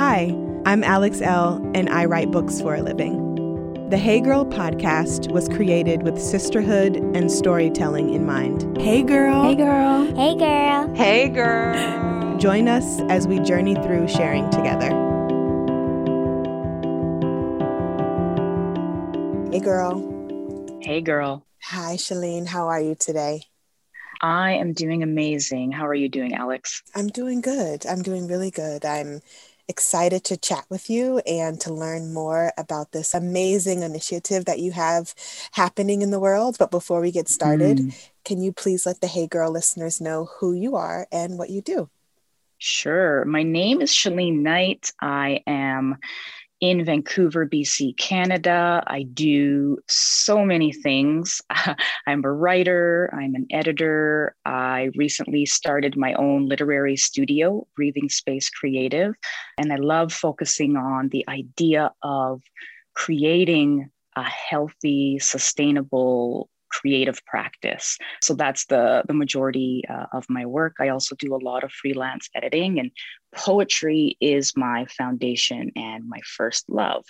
Hi, I'm Alex Elle, and I write books for a living. The Hey Girl podcast was created with sisterhood and storytelling in mind. Hey, girl. Hey, girl. Hey, girl. Hey, girl. Join us as we journey through sharing together. Hey, girl. Hey, girl. Hi, Chelene. How are you today? I am doing amazing. How are you doing, Alex? I'm doing good. I'm doing really good. I'm excited to chat with you and to learn more about this amazing initiative that you have happening in the world. But before we get started, mm. can you please let the Hey Girl listeners know who you are and what you do? Sure. My name is Chelene Knight. I am in Vancouver, BC, Canada. I do so many things. I'm a writer, I'm an editor. I recently started my own literary studio, Breathing Space Creative, and I love focusing on the idea of creating a healthy, sustainable creative practice. So that's the, the majority uh, of my work. I also do a lot of freelance editing, and poetry is my foundation and my first love.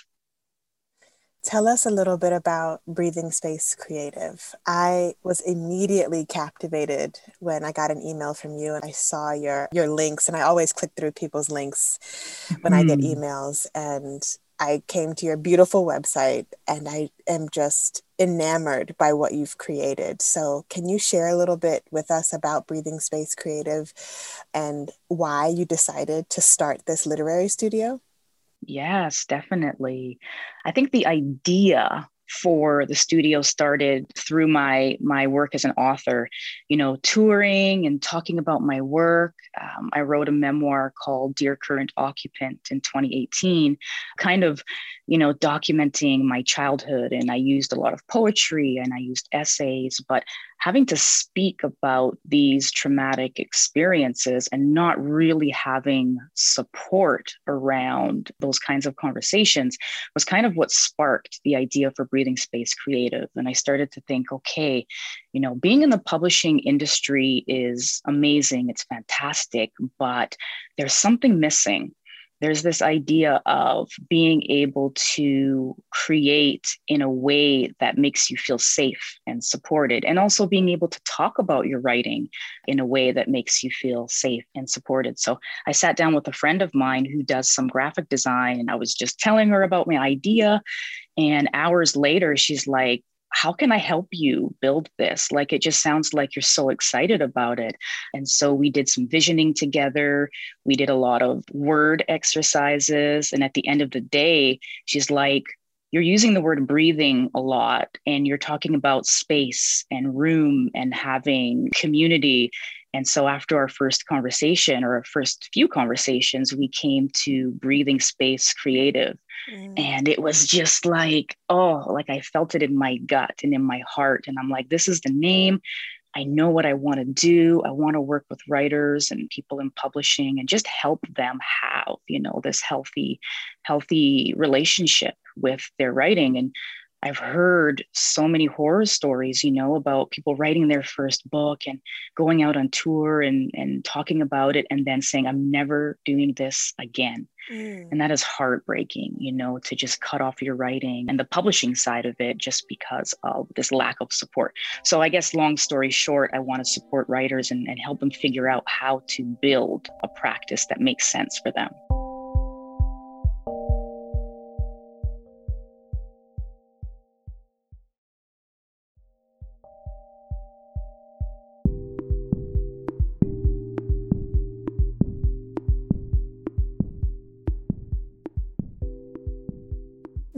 Tell us a little bit about Breathing Space Creative. I was immediately captivated when I got an email from you and I saw your your links and I always click through people's links when mm. I get hmm. emails and I came to your beautiful website and I am just enamored by what you've created. So, can you share a little bit with us about Breathing Space Creative and why you decided to start this literary studio? Yes, definitely. I think the idea for the studio started through my my work as an author you know touring and talking about my work. Um, i wrote a memoir called dear current occupant in 2018 kind of you know documenting my childhood. And i used a lot of poetry and i used essays but having to speak about these traumatic experiences and not really having support around those kinds of conversations was kind of what sparked the idea for breathing space creative. And i started to think okay you know being in the publishing industry is amazing it's fantastic but there's something missing there's this idea of being able to create in a way that makes you feel safe and supported, and also being able to talk about your writing in a way that makes you feel safe and supported. So I sat down with a friend of mine who does some graphic design, and I was just telling her about my idea. And hours later, she's like, how can I help you build this? Like, it just sounds like you're so excited about it. And so we did some visioning together. We did a lot of word exercises. And at the end of the day, she's like, you're using the word breathing a lot and you're talking about space and room and having community and so after our first conversation or our first few conversations we came to breathing space creative Mm. And it was just like, oh, like I felt it in my gut and in my heart. And I'm like, this is the name. I know what I want to do. I want to work with writers and people in publishing and just help them have, you know, this healthy, healthy relationship with their writing. And I've heard so many horror stories, you know, about people writing their first book and going out on tour and, and talking about it and then saying, I'm never doing this again. Mm. And that is heartbreaking, you know, to just cut off your writing and the publishing side of it just because of this lack of support. So, I guess, long story short, I want to support writers and, and help them figure out how to build a practice that makes sense for them.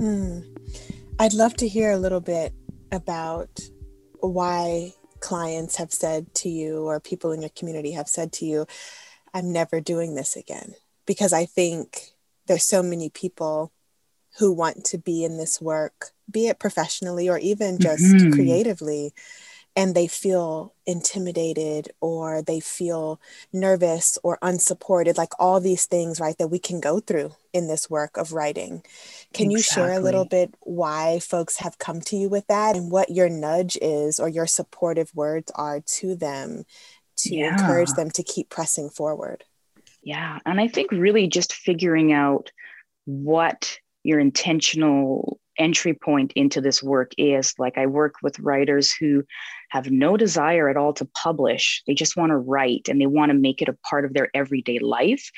Mm. I'd love to hear a little bit about why clients have said to you or people in your community have said to you, I'm never doing this again. Because I think there's so many people who want to be in this work, be it professionally or even just mm-hmm. creatively, and they feel intimidated or they feel nervous or unsupported, like all these things, right, that we can go through in this work of writing. Can exactly. you share a little bit why folks have come to you with that and what your nudge is or your supportive words are to them to yeah. encourage them to keep pressing forward? Yeah. And I think really just figuring out what your intentional entry point into this work is. Like, I work with writers who have no desire at all to publish. They just want to write and they want to make it a part of their everyday life,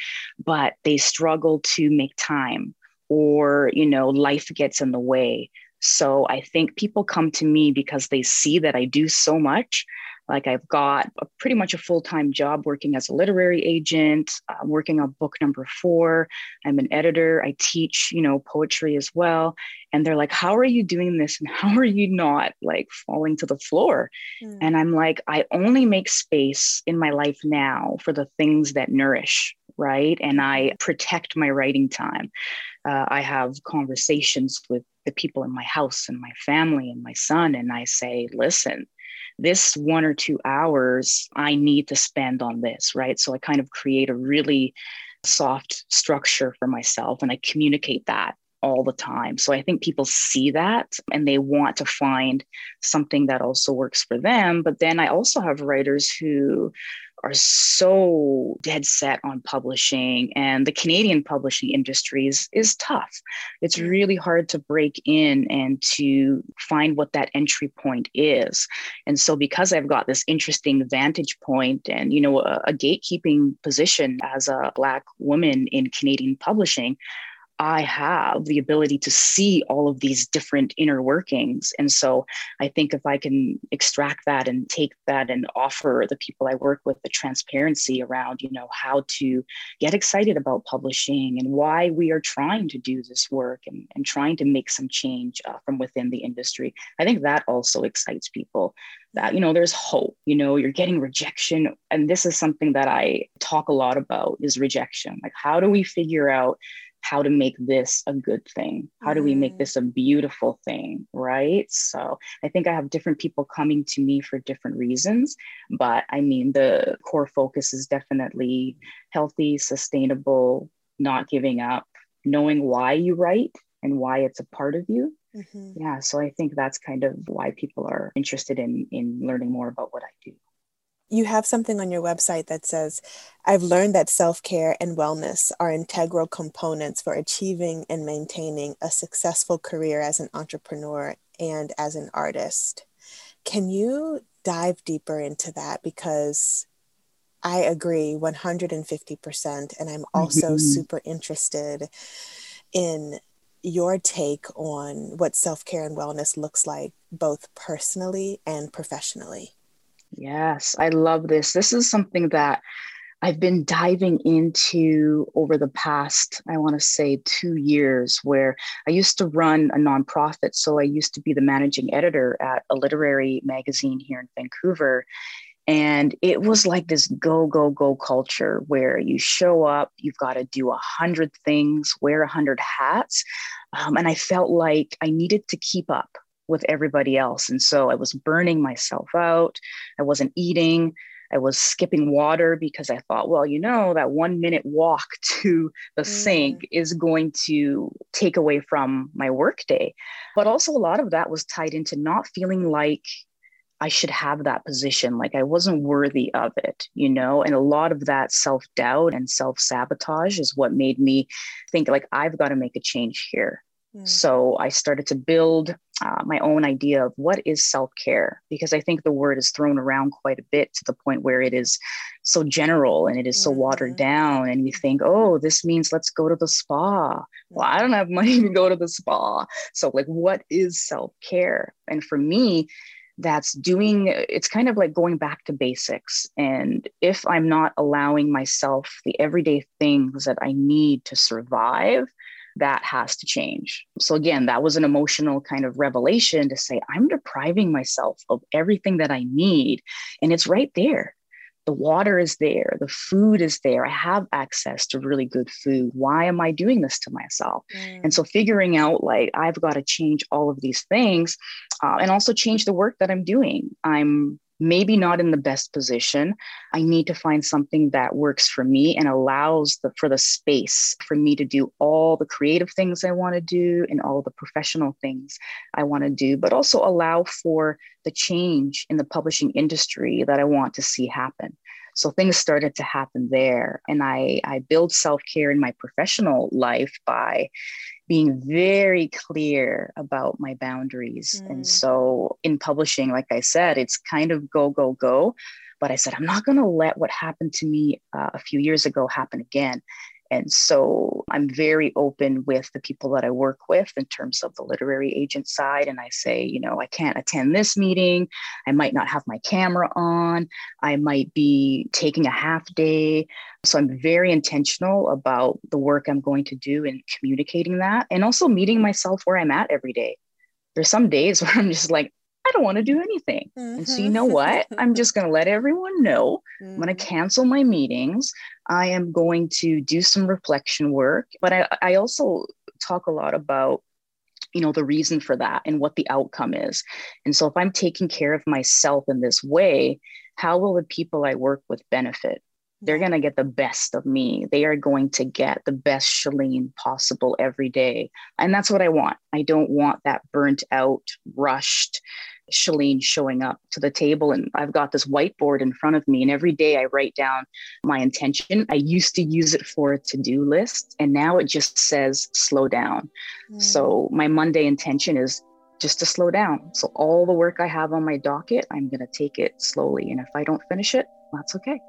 but they struggle to make time or, you know, life gets in the way. So I think people come to me because they see that I do so much like I've got a, pretty much a full time job working as a literary agent, I'm working on book number four. I'm an editor. I teach, you know, poetry as well. And they're like, how are you doing this? And how are you not like falling to the floor? Mm. And I'm like, I only make space in my life now for the things that nourish, right? And I protect my writing time. Uh, I have conversations with the people in my house and my family and my son, and I say, listen, this one or two hours I need to spend on this, right? So I kind of create a really soft structure for myself and I communicate that all the time. So I think people see that and they want to find something that also works for them. But then I also have writers who are so dead set on publishing and the Canadian publishing industry is, is tough. It's really hard to break in and to find what that entry point is. And so because I've got this interesting vantage point and you know a, a gatekeeping position as a black woman in Canadian publishing, I have the ability to see all of these different inner workings. And so I think if I can extract that and take that and offer the people I work with the transparency around, you know, how to get excited about publishing and why we are trying to do this work and, and trying to make some change uh, from within the industry, I think that also excites people. That you know there's hope you know you're getting rejection. And this is something that i talk a lot about is rejection. Like how do we figure out how to make this a good thing how do we make mm. this a beautiful thing right so i think i have different people coming to me for different reasons but i mean the core focus is definitely healthy sustainable not giving up knowing why you write and why it's a part of you mm-hmm. yeah so i think that's kind of why people are interested in in learning more about what i do you have something on your website that says, I've learned that self care and wellness are integral components for achieving and maintaining a successful career as an entrepreneur and as an artist. Can you dive deeper into that? Because I agree 150%. And I'm also mm-hmm. super interested in your take on what self care and wellness looks like, both personally and professionally. Yes, I love this. This is something that I've been diving into over the past, I want to say, two years, where I used to run a nonprofit. So I used to be the managing editor at a literary magazine here in Vancouver. And it was like this go, go, go culture where you show up, you've got to do a hundred things, wear a hundred hats. Um, and I felt like I needed to keep up with everybody else. And so I was burning myself out. I wasn't eating. I was skipping water because I thought, well, you know, that one minute walk to the mm. sink is going to take away from my workday. But also, a lot of that was tied into not feeling like I should have that position, like I wasn't worthy of it, you know? And a lot of that self doubt and self sabotage is what made me think, like, I've got to make a change here. Mm. So I started to build uh, my own idea of what is self care, because I think the word is thrown around quite a bit to the point where it is so general and it is so mm-hmm. watered down. And you think, oh, this means let's go to the spa. Well, I don't have money to go to the spa. So, like, what is self care? And for me, that's doing it's kind of like going back to basics and if i'm not allowing myself the everyday things that i need to survive that has to change. So, again, that was an emotional kind of revelation to say, I'm depriving myself of everything that I need. And it's right there. the water is there, the food is there. I have access to really good food. Why am I doing this to myself? Mm. And so figuring out like I've got to change all of these things uh, and also change the work that I'm doing. I'm maybe not in the best position. I need to find something that works for me and allows the, for the space for me to do all the creative things I want to do and all the professional things I want to do, but also allow for the change in the publishing industry that I want to see happen. So things started to happen there. And I, I build self care in my professional life by being very clear about my boundaries. Mm. And so in publishing, like I said, it's kind of go, go, go. But I said, I'm not going to let what happened to me uh, a few years ago happen again. And so I'm very open with the people that I work with in terms of the literary agent side. And I say, you know, I can't attend this meeting. I might not have my camera on. I might be taking a half day. So I'm very intentional about the work I'm going to do and communicating that and also meeting myself where I'm at every day. There's some days where I'm just like, I don't want to do anything. Mm-hmm. And so, you know what? I'm just going to let everyone know. Mm-hmm. I'm going to cancel my meetings. I am going to do some reflection work. But I, I also talk a lot about you know the reason for that and what the outcome is and so if i'm taking care of myself in this way how will the people i work with benefit they're going to get the best of me they are going to get the best Chelene possible every day and that's what i want i don't want that burnt out rushed Chelene showing up to the table. And I've got this whiteboard in front of me, and every day I write down my intention. I used to use it for a to do list, and now it just says slow down. Mm. So my Monday intention is just to slow down. So all the work I have on my docket, I'm going to take it slowly. And if I don't finish it, that's okay.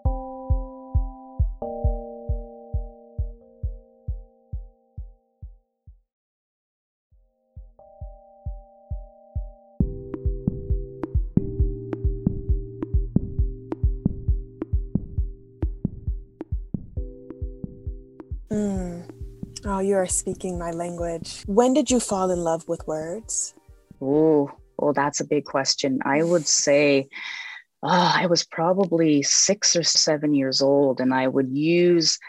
You are speaking my language. When did you fall in love with words? Oh, well, that's a big question. I would say oh, I was probably six or seven years old, and I would use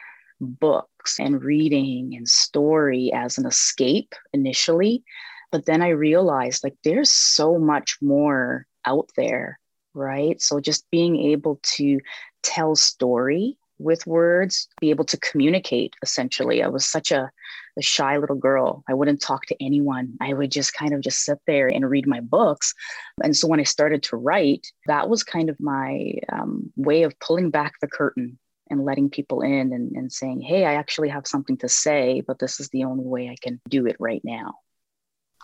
books and reading and story as an escape initially. But then I realized like there's so much more out there, right? So just being able to tell story with words, be able to communicate essentially. I was such a, a, shy little girl. I wouldn't talk to anyone. I would just kind of just sit there and read my books. And so when I started to write, that was kind of my um, way of pulling back the curtain and letting people in and, and saying, hey, I actually have something to say, but this is the only way I can do it right now.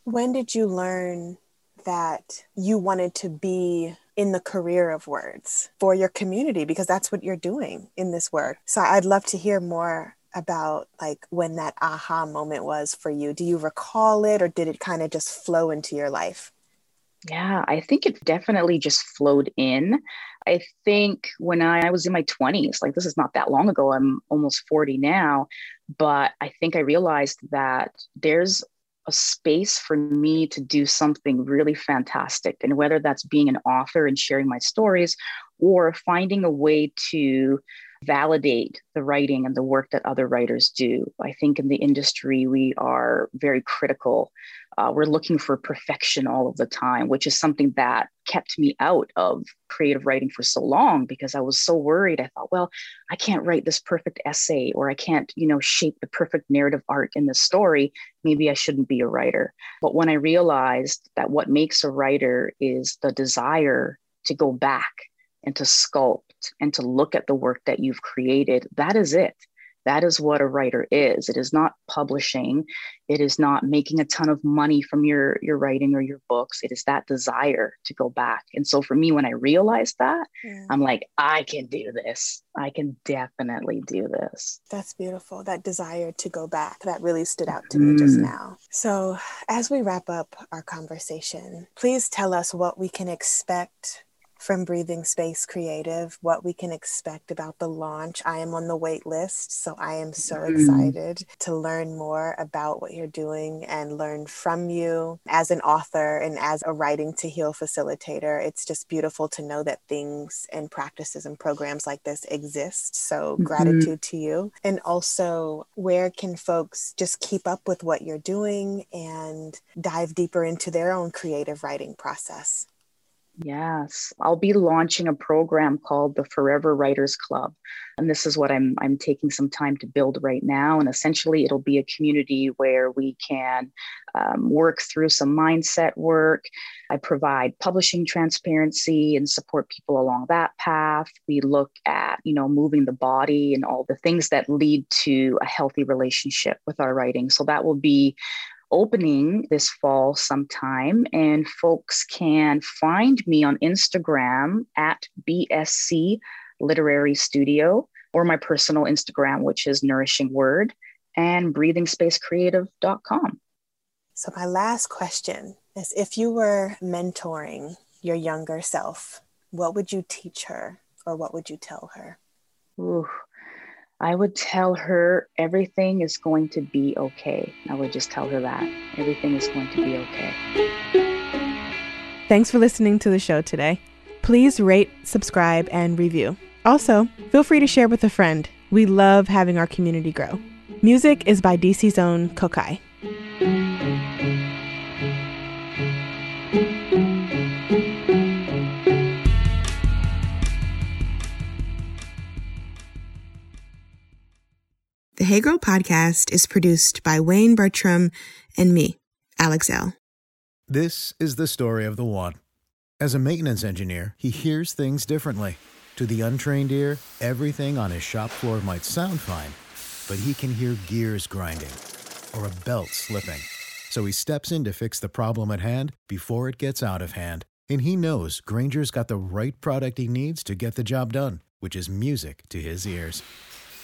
When did you learn that you wanted to be in the career of words for your community because that's what you're doing in this work. So I'd love to hear more about like when that aha moment was for you. Do you recall it or did it kind of just flow into your life? Yeah, I think it definitely just flowed in. I think when I, was in my 20s, like this is not that long ago, I'm almost 40 now, but I think I realized that there's a space for me to do something really fantastic. And whether that's being an author and sharing my stories or finding a way to validate the writing and the work that other writers do. I think in the industry, we are very critical uh, we're looking for perfection all of the time, which is something that kept me out of creative writing for so long because I was so worried. I thought, well, I can't write this perfect essay or I can't, you know, shape the perfect narrative arc in this story. Maybe I shouldn't be a writer. But when I realized that what makes a writer is the desire to go back and to sculpt and to look at the work that you've created, that is it. That is what a writer is. It is not publishing. It is not making a ton of money from your, your writing or your books. It is that desire to go back. And so for me, when I realized that, yeah. I'm like, I can do this. I can definitely do this. That's beautiful. That desire to go back, that really stood out to mm. me just mm. now. So as we wrap up our conversation, please tell us what we can expect from Breathing Space Creative, what we can expect about the launch. I am on the wait list, so I am so mm. excited to learn more about what you're doing and learn from you as an author and as a writing to heal facilitator. It's just beautiful to know that things and practices and programs like this exist. So, mm-hmm. gratitude to you. And also, where can folks just keep up with what you're doing and dive deeper into their own creative writing process? Yes, I'll be launching a program called the Forever Writers Club. And this is what I'm I'm taking some time to build right now. And essentially it'll be a community where we can um, work through some mindset work. I provide publishing transparency and support people along that path. We look at, you know, moving the body and all the things that lead to a healthy relationship with our writing. So that will be opening this fall sometime, and folks can find me on Instagram at BSC Literary Studio or my personal Instagram, which is Nourishing Word, and breathingspacecreative.com. So, my last question is if you were mentoring your younger self, what would you teach her or what would you tell her? Ooh, I would tell her everything is going to be okay. I would just tell her that everything is going to be okay. Thanks for listening to the show today. Please rate, subscribe, and review. Also, feel free to share with a friend. We love having our community grow. Music is by DC's own Kokai. Girl podcast is produced by Wayne Bertram and me, Alex Elle. This is the story of the one. As a maintenance engineer, he hears things differently. To the untrained ear, everything on his shop floor might sound fine, but he can hear gears grinding or a belt slipping. So he steps in to fix the problem at hand before it gets out of hand. And he knows Grainger's got the right product he needs to get the job done, which is music to his ears.